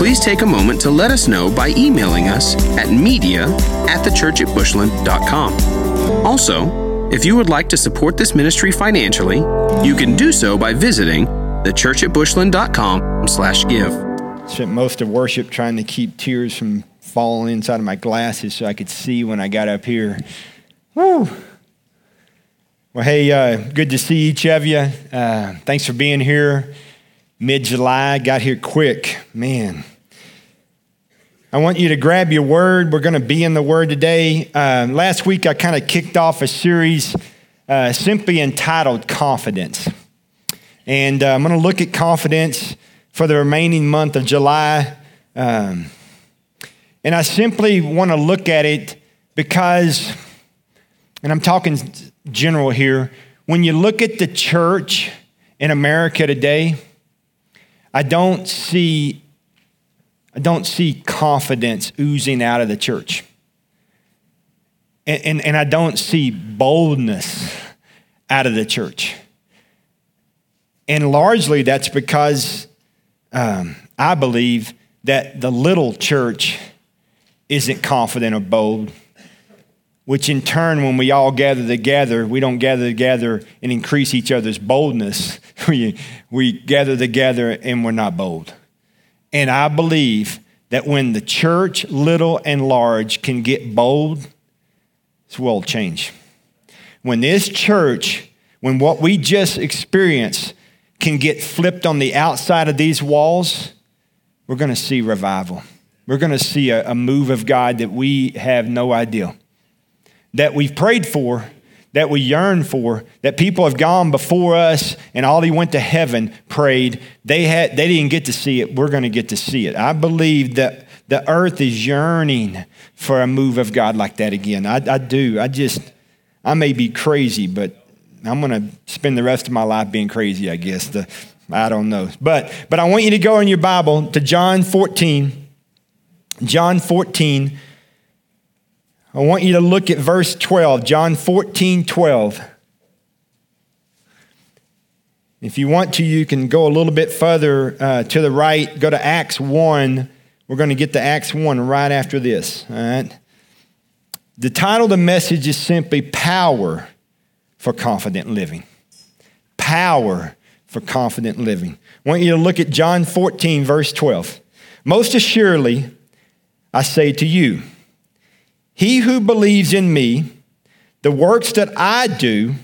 please take a moment to let us know by emailing us at media at thechurchatbushland.com. Also, if you would like to support this ministry financially, you can do so by visiting thechurchatbushland.com slash give. Spent most of worship trying to keep tears from falling inside of my glasses so I could see when I got up here. Woo! Well, hey, uh, good to see each of you. Uh, thanks for being here. Mid July, got here quick. Man, I want you to grab your word. We're going to be in the word today. Uh, last week, I kind of kicked off a series uh, simply entitled Confidence. And uh, I'm going to look at confidence for the remaining month of July. Um, and I simply want to look at it because, and I'm talking general here, when you look at the church in America today, I don't see I don't see confidence oozing out of the church. And, and, and, I don't see boldness out of the church. And largely that's because um, I believe that the little church isn't confident or bold, which in turn, when we all gather together, we don't gather together and increase each other's boldness. we, we gather together and we're not bold. And I believe that when the church, little and large, can get bold, this world change. When this church, when what we just experienced can get flipped on the outside of these walls, we're going to see revival. We're going to see a, a move of God that we have no idea. That we've prayed for, that we yearn for, that people have gone before us and all they went to heaven prayed. They, had, they didn't get to see it. We're going to get to see it. I believe that the earth is yearning for a move of God like that again. I, I do. I just, I may be crazy, but I'm going to spend the rest of my life being crazy, I guess. The, I don't know. But, but I want you to go in your Bible to John 14. John 14 I want you to look at verse 12, John 14, 12. If you want to, you can go a little bit further uh, to the right, go to Acts 1. We're going to get to Acts 1 right after this. All right? The title of the message is simply Power for Confident Living. Power for Confident Living. I want you to look at John 14, verse 12. Most assuredly, I say to you, he who believes in me, the works that I do,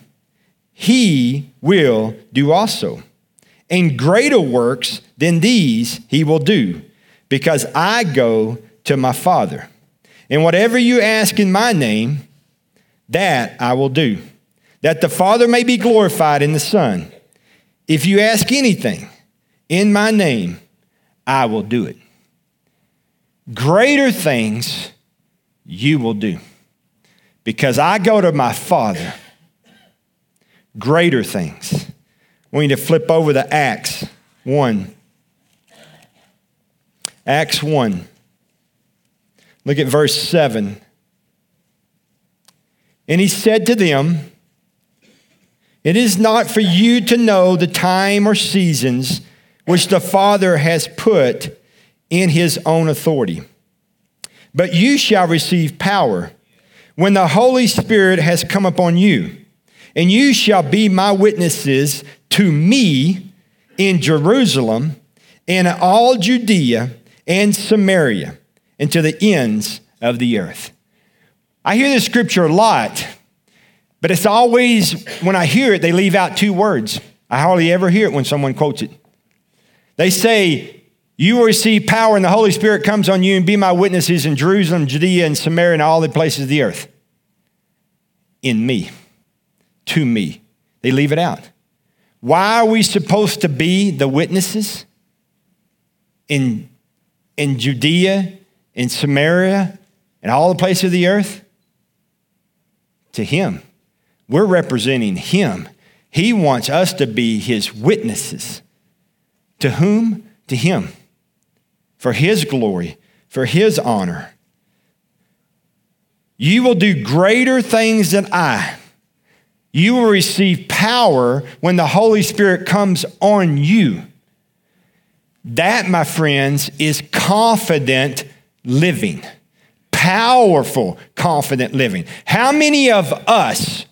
he will do also. And greater works than these he will do, because I go to my Father. And whatever you ask in my name, that I will do, that the Father may be glorified in the Son. If you ask anything in my name, I will do it. Greater things you will do. Because I go to my Father, greater things. We need to flip over to Acts 1. Acts 1. Look at verse 7. And he said to them, It is not for you to know the time or seasons which the Father has put in his own authority but you shall receive power when the Holy Spirit has come upon you, and you shall be my witnesses to me in Jerusalem and all Judea and Samaria and to the ends of the earth. I hear this scripture a lot, but it's always, when I hear it, they leave out two words. I hardly ever hear it when someone quotes it. They say, you will receive power, and the Holy Spirit comes on you, and be my witnesses in Jerusalem, Judea, and Samaria, and all the places of the earth. In me, to me. They leave it out. Why are we supposed to be the witnesses in, in Judea, in Samaria, and all the places of the earth? to Him. We're representing Him. He wants us to be His witnesses. To whom? To Him. For His glory, for His honor. You will do greater things than I. You will receive power when the Holy Spirit comes on you. That, my friends, is confident living. Powerful, confident living. How many of us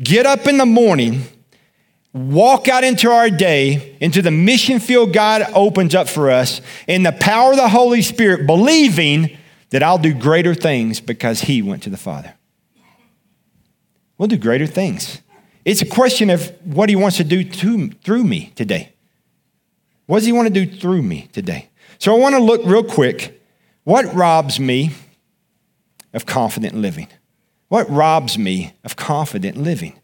get up in the morning, walk out into our day, into the mission field God opens up for us, in the power of the Holy Spirit, believing that I'll do greater things because He went to the Father? We'll do greater things. It's a question of what He wants to do to, through me today. What does he want to do through me today? So I want to look real quick. What robs me of confident living? What robs me of confident living?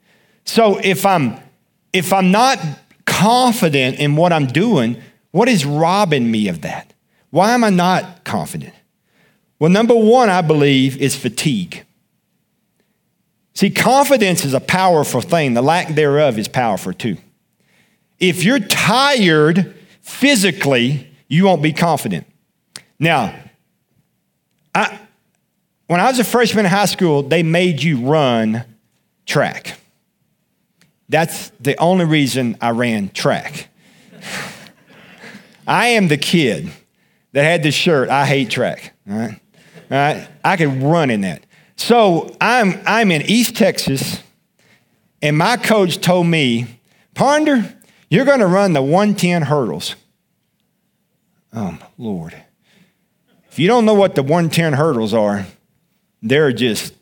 So if I'm if I'm not confident in what I'm doing, what is robbing me of that? Why am I not confident? Well, number one, I believe, is fatigue. See, confidence is a powerful thing. The lack thereof is powerful too. If you're tired physically, you won't be confident. Now, I, when I was a freshman in high school, they made you run track. That's the only reason I ran track. I am the kid that had the shirt, I hate track. All right? All right? I could run in that. So I'm, I'm in East Texas, and my coach told me, Ponder, you're going to run the 110 hurdles. Oh, Lord. If you don't know what the 110 hurdles are, they're just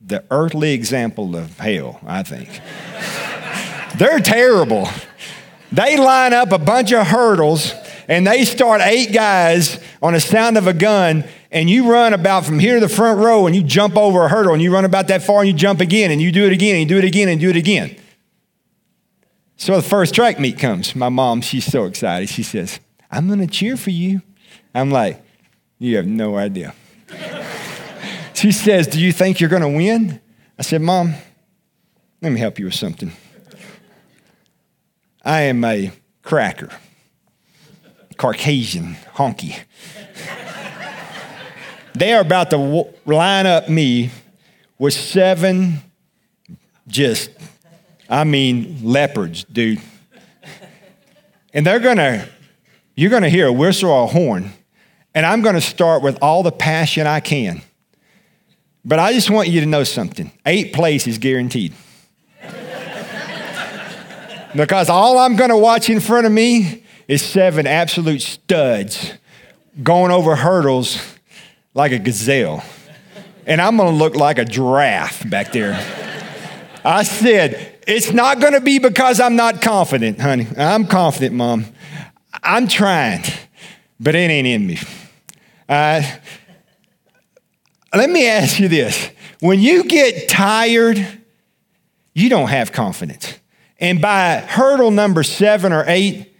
the earthly example of hell, I think. They're terrible. They line up a bunch of hurdles and they start eight guys on the sound of a gun and you run about from here to the front row and you jump over a hurdle and you run about that far and you jump again and you do it again and you do it again and do it again. So the first track meet comes. My mom, she's so excited. She says, I'm going to cheer for you. I'm like, You have no idea. she says, Do you think you're going to win? I said, Mom, let me help you with something. I am a cracker, Caucasian, honky. they are about to line up me with seven just, I mean, leopards, dude. And they're to you're to hear a whistle or a horn, and I'm to start with all the passion I can. But I just want you to know something eight places guaranteed. Because all I'm going to watch in front of me is seven absolute studs going over hurdles like a gazelle. And I'm going to look like a giraffe back there. I said, it's not going to be because I'm not confident, honey. I'm confident, mom. I'm trying, but it ain't in me. Uh, let me ask you this. When you get tired, you don't have confidence. And by hurdle number seven or eight,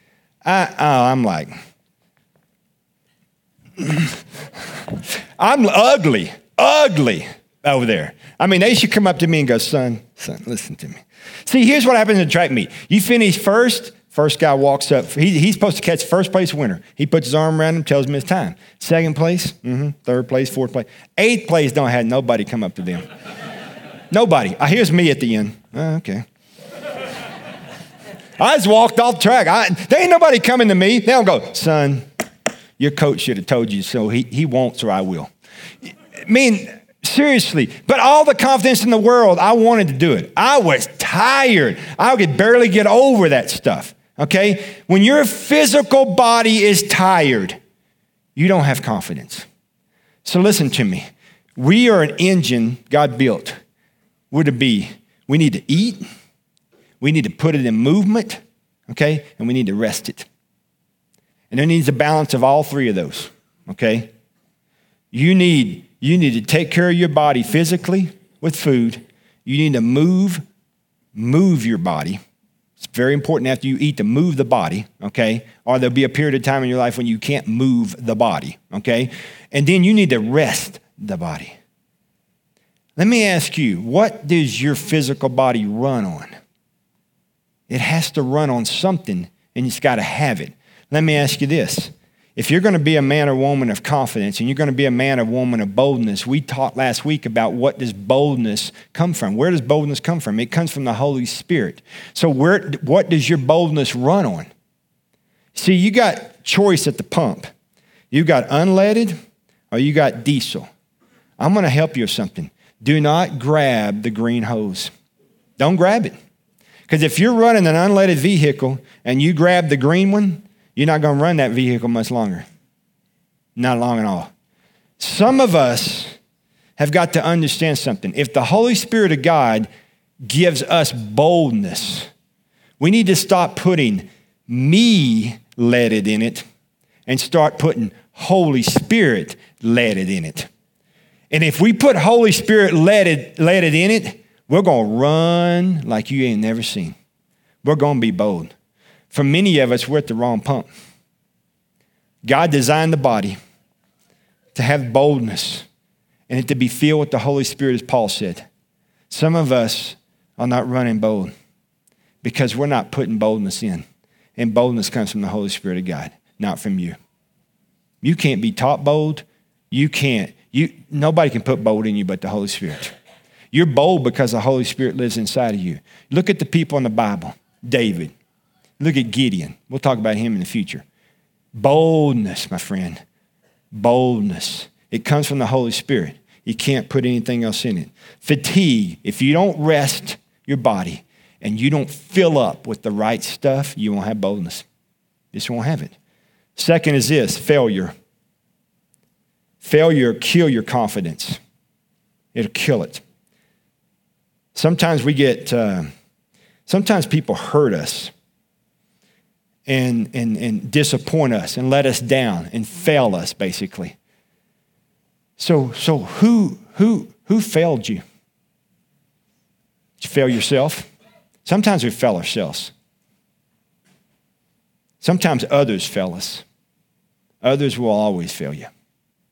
I, oh, I'm like, I'm ugly, ugly over there. I mean, they should come up to me and go, son, son, listen to me. See, here's what happens in track meet. You finish first, First guy walks up. He, he's supposed to catch first place winner. He puts his arm around him, tells him his time. Second place, mm-hmm. third place, fourth place. Eighth place don't have nobody come up to them. nobody. Uh, here's me at the end. Oh, okay. I just walked off track. I, there ain't nobody coming to me. They don't go, son, your coach should have told you so. He, he won't, so I will. I mean, seriously. But all the confidence in the world, I wanted to do it. I was tired. I could barely get over that stuff. Okay? When your physical body is tired, you don't have confidence. So listen to me. We are an engine God built. We're to be, we need to eat, we need to put it in movement, okay? And we need to rest it. And there needs a balance of all three of those, okay? You need, you need to take care of your body physically with food. You need to move, move your body it's very important after you eat to move the body, okay? Or there'll be a period of time in your life when you can't move the body, okay? And then you need to rest the body. Let me ask you, what does your physical body run on? It has to run on something, and it's got to have it. Let me ask you this. If you're going to be a man or woman of confidence and you're going to be a man or woman of boldness, we talked last week about what does boldness come from? Where does boldness come from? It comes from the Holy Spirit. So where, what does your boldness run on? See, you got choice at the pump. You got unleaded or you got diesel. I'm going to help you with something. Do not grab the green hose. Don't grab it. Because if you're running an unleaded vehicle and you grab the green one, you're not going to run that vehicle much longer. Not long at all. Some of us have got to understand something. If the Holy Spirit of God gives us boldness, we need to stop putting me leaded in it and start putting Holy Spirit leaded in it. And if we put Holy Spirit leaded, leaded in it, we're going to run like you ain't never seen. We're going to be bold. For many of us, we're at the wrong pump. God designed the body to have boldness and it to be filled with the Holy Spirit, as Paul said. Some of us are not running bold because we're not putting boldness in. And boldness comes from the Holy Spirit of God, not from you. You can't be taught bold. You can't. You, nobody can put bold in you but the Holy Spirit. You're bold because the Holy Spirit lives inside of you. Look at the people in the Bible David, Look at Gideon. We'll talk about him in the future. Boldness, my friend. Boldness. It comes from the Holy Spirit. You can't put anything else in it. Fatigue. If you don't rest your body and you don't fill up with the right stuff, you won't have boldness. You just won't have it. Second is this failure. Failure kill your confidence. It'll kill it. Sometimes we get, uh, sometimes people hurt us and, and, and disappoint us and let us down and fail us, basically. So, so who, who, who failed you? Did you fail yourself? Sometimes we fail ourselves. Sometimes others fail us. Others will always fail you.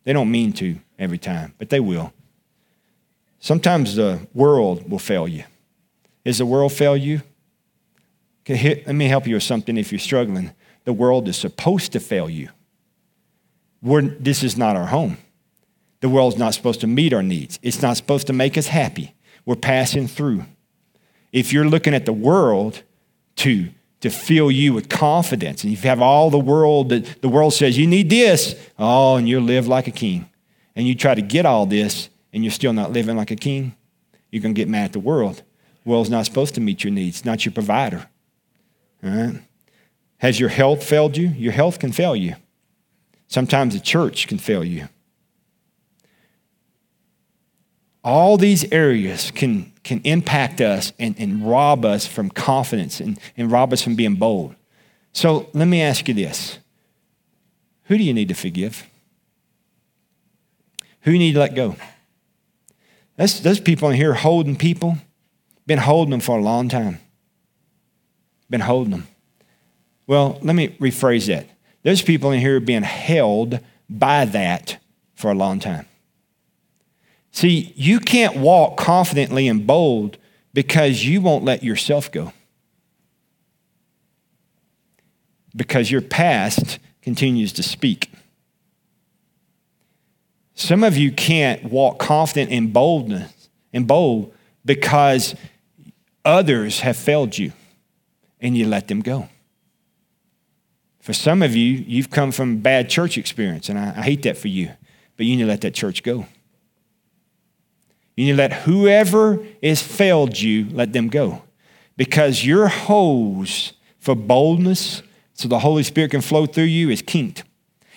They don't mean to every time, but they will. Sometimes the world will fail you. Is the world fail you? Okay, let me help you with something if you're struggling. The world is supposed to fail you. We're, this is not our home. The world's not supposed to meet our needs. It's not supposed to make us happy. We're passing through. If you're looking at the world to, to fill you with confidence, and you have all the world that the world says you need this, oh, and you live like a king, and you try to get all this, and you're still not living like a king, you're going to get mad at the world. The world's not supposed to meet your needs, not your provider. All right? Has your health failed you? Your health can fail you. Sometimes the church can fail you. All these areas can, can impact us and, and rob us from confidence and, and rob us from being bold. So let me ask you this Who do you need to forgive? Who do you need to let go? There's, those people in here holding people, been holding them for a long time been holding them. Well, let me rephrase that. There's people in here being held by that for a long time. See, you can't walk confidently and bold because you won't let yourself go. Because your past continues to speak. Some of you can't walk confident and boldness and bold because others have failed you and you let them go. For some of you, you've come from bad church experience, and I, I hate that for you, but you need to let that church go. You need to let whoever has failed you, let them go. Because your hose for boldness, so the Holy Spirit can flow through you, is kinked.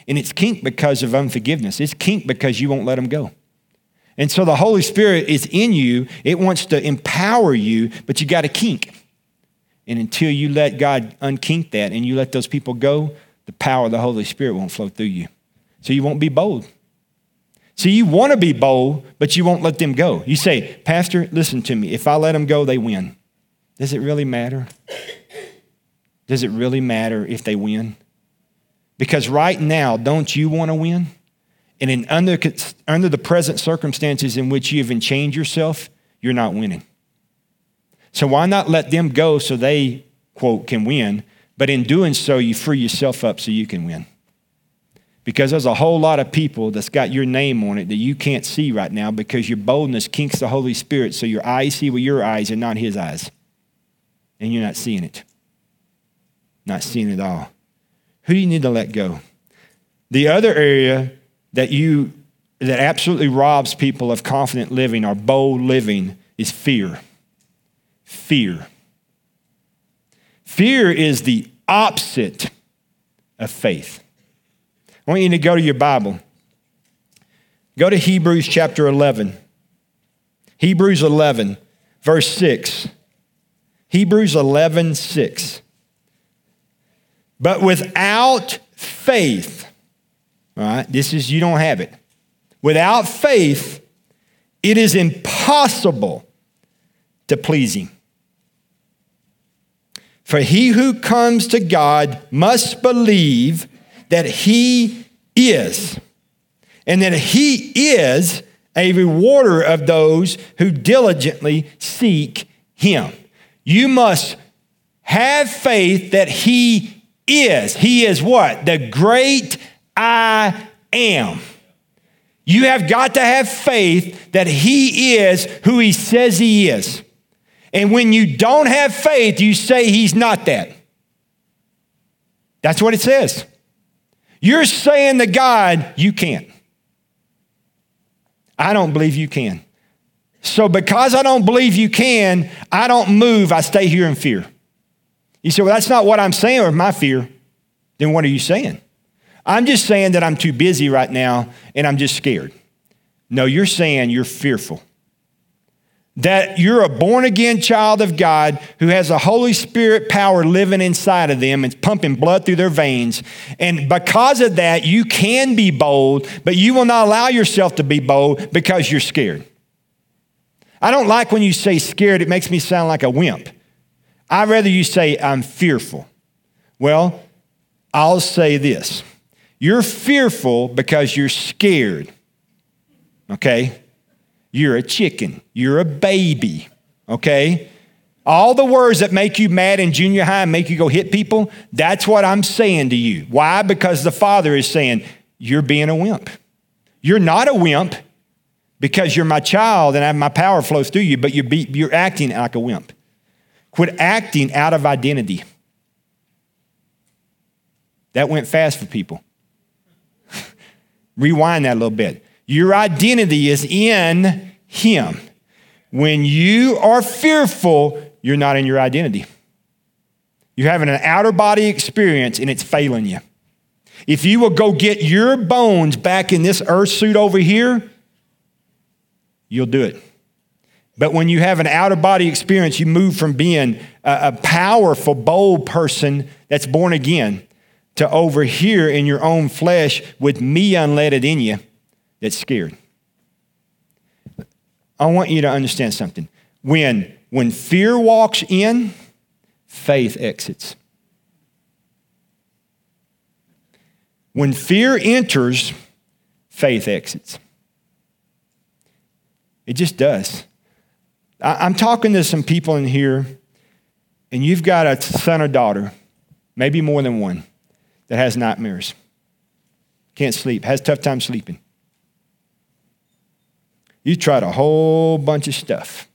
And it's kinked because of unforgiveness. It's kinked because you won't let them go. And so the Holy Spirit is in you. It wants to empower you, but you got to kink. And until you let God unkink that and you let those people go, the power of the Holy Spirit won't flow through you. So you won't be bold. See, you want to be bold, but you won't let them go. You say, Pastor, listen to me. If I let them go, they win. Does it really matter? Does it really matter if they win? Because right now, don't you want to win? and in under, under the present circumstances in which you have enchained yourself, you're not winning. So why not let them go so they, quote, can win? But in doing so, you free yourself up so you can win. Because there's a whole lot of people that's got your name on it that you can't see right now because your boldness kinks the Holy Spirit so your eyes see with your eyes and not his eyes. And you're not seeing it. Not seeing it all. Who do you need to let go? The other area that you that absolutely robs people of confident living or bold living is fear. Fear. Fear is the opposite of faith. I want you to go to your Bible. Go to Hebrews chapter 11. Hebrews 11, verse 6. Hebrews 11, 6. But without faith, all right, this is, you don't have it. Without faith, it is impossible to please Him. For he who comes to God must believe that He is, and that He is a rewarder of those who diligently seek Him. You must have faith that He is. He is what? The great I am. You have got to have faith that He is who He says He is. And when you don't have faith, you say he's not that. That's what it says. You're saying to God, you can't. I don't believe you can. So, because I don't believe you can, I don't move. I stay here in fear. You say, Well, that's not what I'm saying or my fear. Then what are you saying? I'm just saying that I'm too busy right now and I'm just scared. No, you're saying you're fearful that you're a born again child of God who has a Holy Spirit power living inside of them and pumping blood through their veins. And because of that, you can be bold, but you will not allow yourself to be bold because you're scared. I don't like when you say scared, it makes me sound like a wimp. I'd rather you say, I'm fearful. Well, I'll say this you're fearful because you're scared. Okay? You're a chicken. You're a baby. Okay? All the words that make you mad in junior high and make you go hit people, that's what I'm saying to you. Why? Because the Father is saying, You're being a wimp. You're not a wimp because you're my child and my power flows through you, but you're, be, you're acting like a wimp. Quit acting out of identity. That went fast for people. Rewind that a little bit. Your identity is in Him. When you are fearful, you're not in your identity. You're having an outer body experience and it's failing you. If you will go get your bones back in this earth suit over here, you'll do it. But when you have an out of body experience, you move from being a, a powerful, bold person that's born again to over here in your own flesh with me unleaded in you that's scared. I want you to understand something. When, when fear walks in, faith exits. When fear enters, faith exits. It just does. I, am talking to some people in here, and you've got a son or daughter, maybe more than one, that has nightmares, can't sleep, has tough time sleeping. You tried a whole bunch of stuff.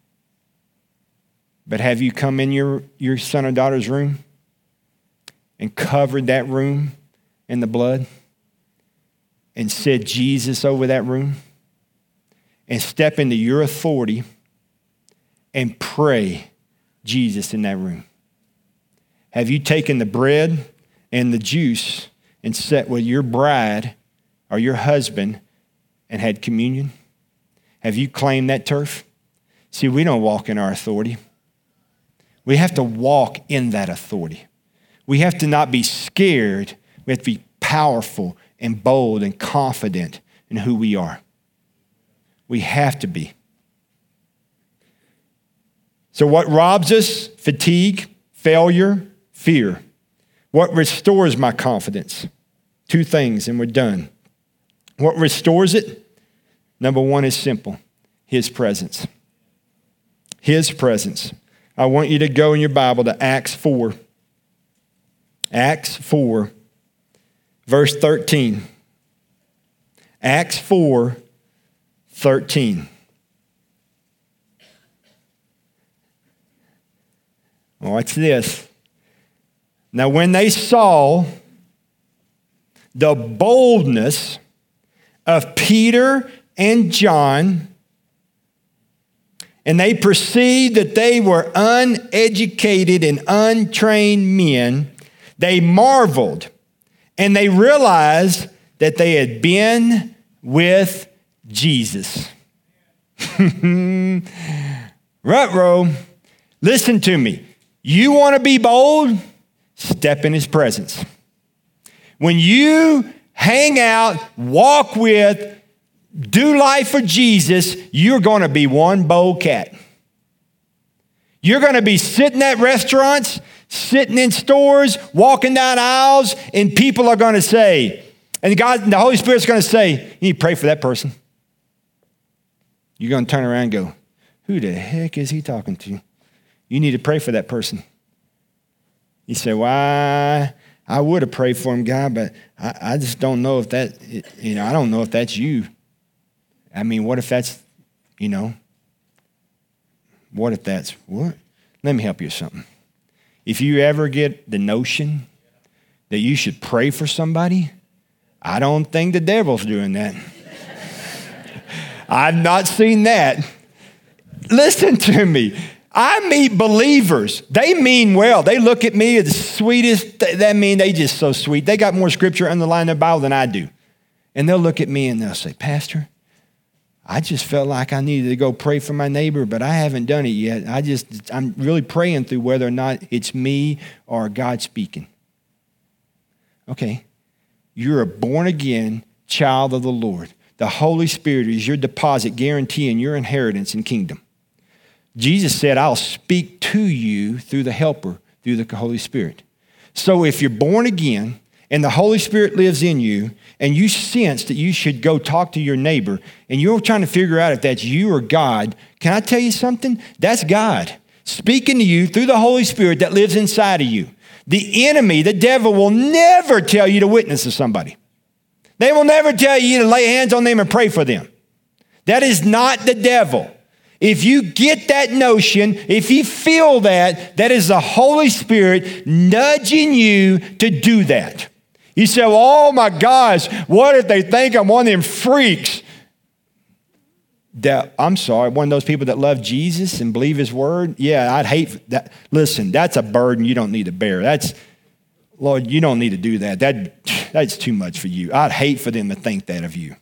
But have you come in your, your son or daughter's room and covered that room in the blood and said Jesus over that room and step into your authority and pray Jesus in that room? Have you taken the bread and the juice and sat with your bride or your husband and had communion? Have you claimed that turf? See, we don't walk in our authority. We have to walk in that authority. We have to not be scared. We have to be powerful and bold and confident in who we are. We have to be. So, what robs us? Fatigue, failure, fear. What restores my confidence? Two things, and we're done. What restores it? Number one is simple His presence. His presence. I want you to go in your Bible to Acts 4. Acts 4, verse 13. Acts 4, 13. Watch this. Now, when they saw the boldness of Peter and John, and they perceived that they were uneducated and untrained men, they marveled and they realized that they had been with Jesus. row. listen to me. You want to be bold? Step in his presence. When you hang out, walk with, do life for Jesus, you're going to be one bold cat. You're going to be sitting at restaurants, sitting in stores, walking down aisles, and people are going to say, and God, the Holy Spirit's going to say, you need to pray for that person. You're going to turn around and go, who the heck is he talking to? You need to pray for that person. You say, why? I would have prayed for him, God, but I, I just don't know if that, you know, I don't know if that's you. I mean, what if that's, you know, what if that's what? Let me help you with something. If you ever get the notion that you should pray for somebody, I don't think the devil's doing that. I've not seen that. Listen to me. I meet believers. They mean well. They look at me as the sweetest. That mean they just so sweet. They got more scripture underlined in the Bible than I do. And they'll look at me and they'll say, Pastor, I just felt like I needed to go pray for my neighbor, but I haven't done it yet. I just, I'm really praying through whether or not it's me or God speaking. Okay. You're a born again child of the Lord. The Holy Spirit is your deposit guaranteeing your inheritance in kingdom. Jesus said, I'll speak to you through the helper, through the Holy Spirit. So if you're born again, and the Holy Spirit lives in you, and you sense that you should go talk to your neighbor, and you're trying to figure out if that's you or God, can I tell you something? That's God speaking to you through the Holy Spirit that lives inside of you. The enemy, the devil, will never tell you to witness to somebody. They will never tell you to lay hands on them and pray for them. That is not the devil. If you get that notion, if you feel that, that is the Holy Spirit nudging you to do that. You say, well, oh my gosh, what if they think I'm one of them freaks? That, I'm sorry, one of those people that love Jesus and believe his word. Yeah, I'd hate that. Listen, that's a burden you don't need to bear. That's, Lord, you don't need to do that. that. That's too much for you. I'd hate for them to think that of you.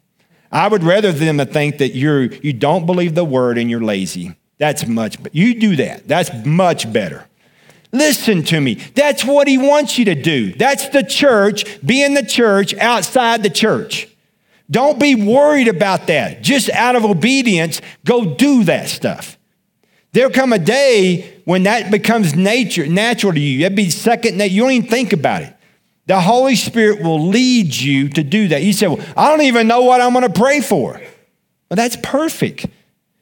I would rather them to think that you're, you don't believe the word and you're lazy. That's much, but you do that. That's much better. Listen to me. That's what he wants you to do. That's the church, being the church outside the church. Don't be worried about that. Just out of obedience, go do that stuff. There'll come a day when that becomes nature, natural to you. That'd be second nature. You don't even think about it. The Holy Spirit will lead you to do that. You say, Well, I don't even know what I'm going to pray for. Well, that's perfect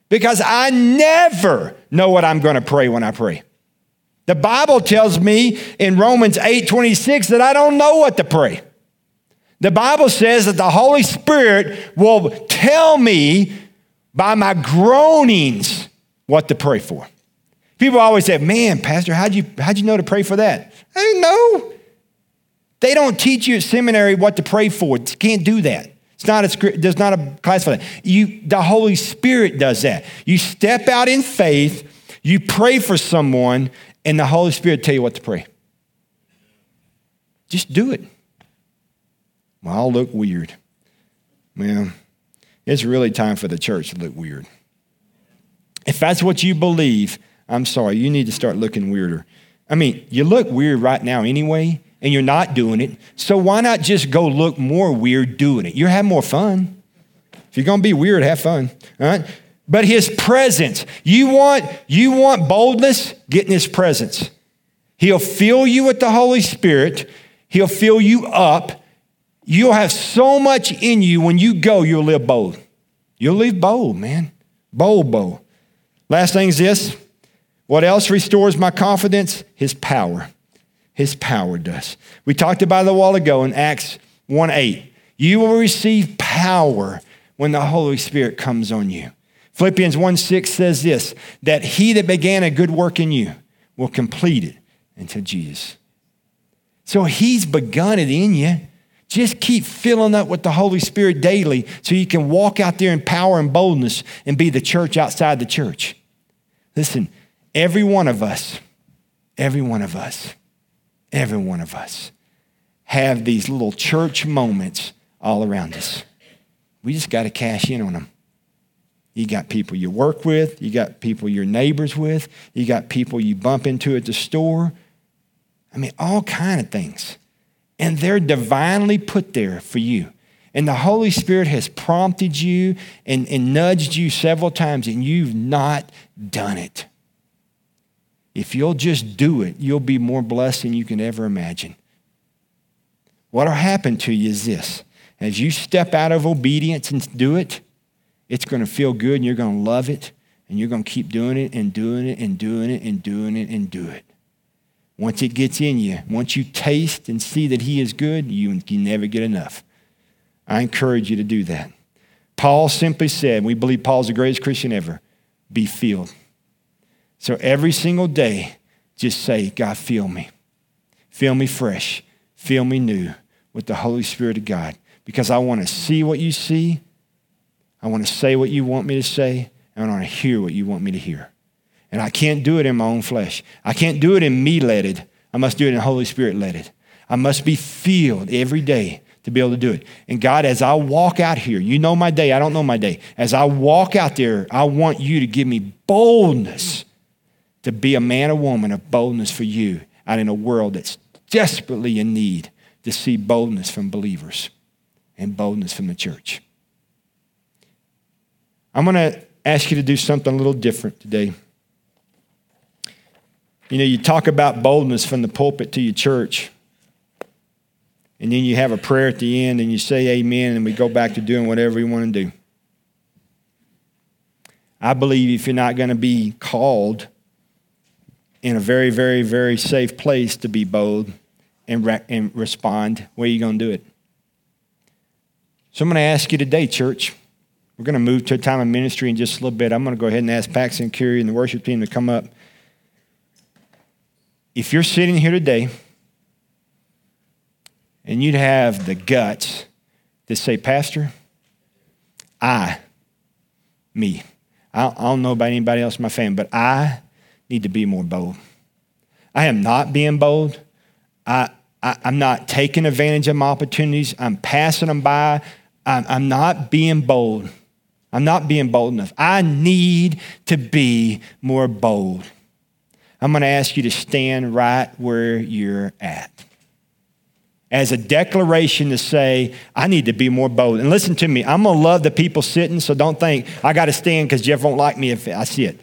because I never know what I'm going to pray when I pray. The Bible tells me in Romans 8 26 that I don't know what to pray. The Bible says that the Holy Spirit will tell me by my groanings what to pray for. People always say, Man, Pastor, how'd you, how'd you know to pray for that? I didn't know. They don't teach you at seminary what to pray for. You can't do that. It's not a there's not a class for that. You, the Holy Spirit does that. You step out in faith, you pray for someone, and the Holy Spirit tell you what to pray. Just do it. Well, I'll look weird. Man, it's really time for the church to look weird. If that's what you believe, I'm sorry, you need to start looking weirder. I mean, you look weird right now anyway, and you're not doing it. So why not just go look more weird doing it? You're having more fun. If you're to be weird, have fun. All right? but his presence. You want, you want boldness? Get in his presence. He'll fill you with the Holy Spirit. He'll fill you up. You'll have so much in you when you go, you'll live bold. You'll live bold, man. Bold, bold. Last thing is this. What else restores my confidence? His power. His power does. We talked about it a while ago in Acts 1 8. You will receive power when the Holy Spirit comes on you. Philippians 1 6 says this that he that began a good work in you will complete it until Jesus. So he's begun it in you. Just keep filling up with the Holy Spirit daily so you can walk out there in power and boldness and be the church outside the church. Listen, every one of us, every one of us, every one of us have these little church moments all around us. We just got to cash in on them. You got people you work with, you got people you're neighbors with, you got people you bump into at the store. I mean, all kind of things and they're divinely put there for you. And the Holy Spirit has prompted you and, and nudged you several times, and you've not done it. If you'll just do it, you'll be more blessed than you can ever imagine. What'll happen to you is this as you step out of obedience and do it, it's going to feel good and you're going to love it, and you're going to keep doing it and doing it and doing it and doing it and do it. Once it gets in you, once you taste and see that He is good, you can never get enough. I encourage you to do that. Paul simply said, we believe Paul's the greatest Christian ever, be filled. So every single day, just say, God, fill me. Fill me fresh. Fill me new with the Holy Spirit of God. Because I want to see what you see. I want to say what you want me to say. And I want to hear what you want me to hear. And I can't do it in my own flesh. I can't do it in me led I must do it in Holy Spirit led I must be filled every day to be able to do it. And God, as I walk out here, you know my day, I don't know my day. As I walk out there, I want you to give me boldness to be a man or woman of boldness for you out in a world that's desperately in need to see boldness from believers and boldness from the church. I'm going to ask you to do something a little different today. You know, you talk about boldness from the pulpit to your church, and then you have a prayer at the end and you say amen, and we go back to doing whatever we want to do. I believe if you're not going to be called in a very, very, very safe place to be bold and, re- and respond, where are you going to do it? So I'm going to ask you today, church. We're going to move to a time of ministry in just a little bit. I'm going to go ahead and ask Paxton Curie and the worship team to come up if you're sitting here today and you'd have the guts to say, Pastor, I, me, I don't know about anybody else in my family, but I need to be more bold. I am not being bold. I, I, am not taking advantage of my opportunities. I'm passing them by. I'm, I'm not being bold. I'm not being bold enough. I need to be more bold. I'm going to ask you to stand right where you're at. As a declaration to say, I need to be more bold. And listen to me, I'm going to love the people sitting, so don't think I got to stand because Jeff won't like me if I sit.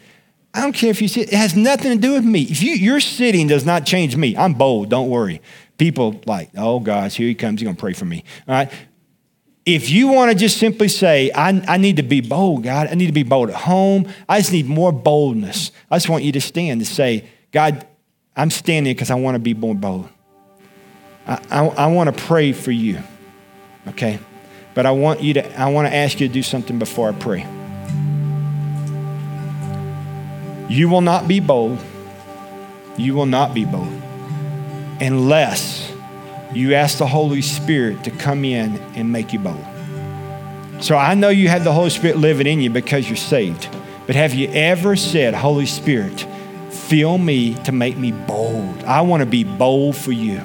I don't care if you sit. It has nothing to do with me. If you, your sitting does not change me, I'm bold. Don't worry. People like, oh gosh, here he comes. He's to pray for me. All right. If you want to just simply say, I, I need to be bold, God, I need to be bold at home, I just need more boldness. I just want you to stand to say, God, I'm standing because I want to be more bold. I, I, I want to pray for you, okay? But I want you to, I want to ask you to do something before I pray. You will not be bold. You will not be bold unless you ask the Holy Spirit to come in and make you bold. So I know you have the Holy Spirit living in you because you're saved. But have you ever said, Holy Spirit, fill me to make me bold? I want to be bold for you.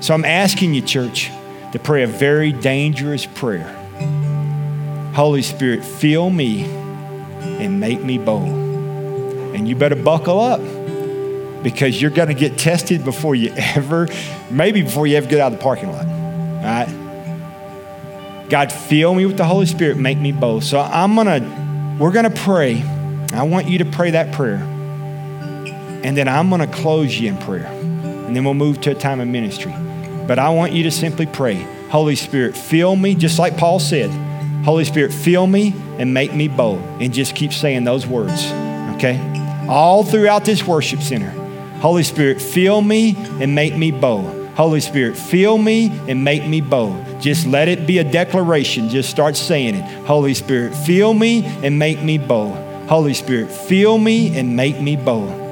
So I'm asking you, church, to pray a very dangerous prayer. Holy Spirit, fill me and make me bold. And you better buckle up because you're going to get tested before you ever, maybe before you ever get out of the parking lot. All right? God, fill me with the Holy Spirit, make me bold. So I'm going to, we're going to pray. I want you to pray that prayer. And then I'm going to close you in prayer. And then we'll move to a time of ministry. But I want you to simply pray, Holy Spirit, fill me, just like Paul said. Holy Spirit, fill me and make me bold. And just keep saying those words, okay? All throughout this worship center. Holy Spirit, fill me and make me bold. Holy Spirit, fill me and make me bold. Just let it be a declaration. Just start saying it. Holy Spirit, fill me and make me bold. Holy Spirit, fill me and make me bold.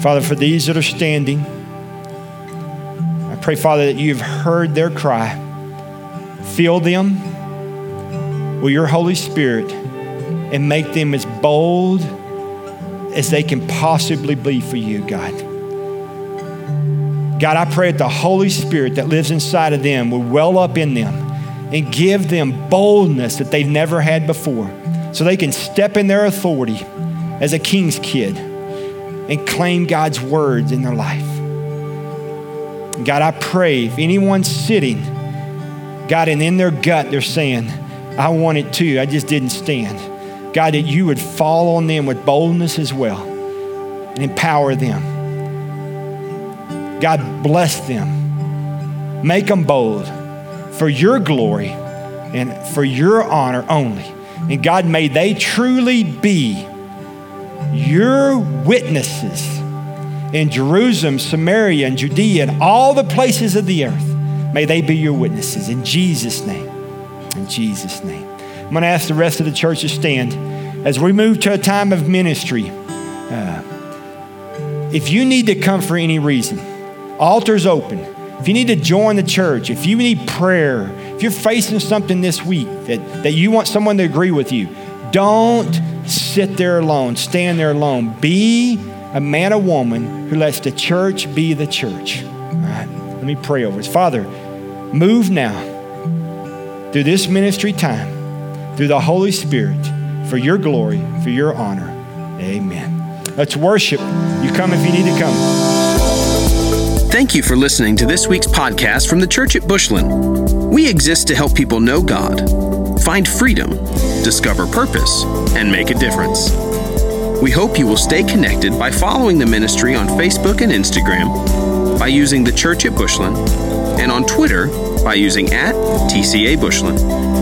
Father, for these that are standing, I pray, Father, that you've heard their cry. Fill them with your Holy Spirit and make them as bold as they can possibly be for you, God. God, I pray that the Holy Spirit that lives inside of them will well up in them and give them boldness that they've never had before so they can step in their authority as a king's kid and claim God's words in their life. God, I pray if anyone's sitting, God, and in their gut they're saying, I want it too, I just didn't stand. God, that you would fall on them with boldness as well and empower them. God, bless them. Make them bold for your glory and for your honor only. And God, may they truly be your witnesses in Jerusalem, Samaria, and Judea, and all the places of the earth. May they be your witnesses in Jesus' name. In Jesus' name. I'm going to ask the rest of the church to stand as we move to a time of ministry. Uh, if you need to come for any reason, altar's open. If you need to join the church, if you need prayer, if you're facing something this week that, that you want someone to agree with you, don't sit there alone, stand there alone. Be a man or woman who lets the church be the church. All right, let me pray over us. Father, move now through this ministry time, through the Holy Spirit, for your glory, for your honor. Amen. Let's worship. You come if you need to come. Thank you for listening to this week's podcast from the Church at Bushland. We exist to help people know God, find freedom, discover purpose, and make a difference. We hope you will stay connected by following the ministry on Facebook and Instagram, by using the Church at Bushland, and on Twitter by using at TCA Bushland.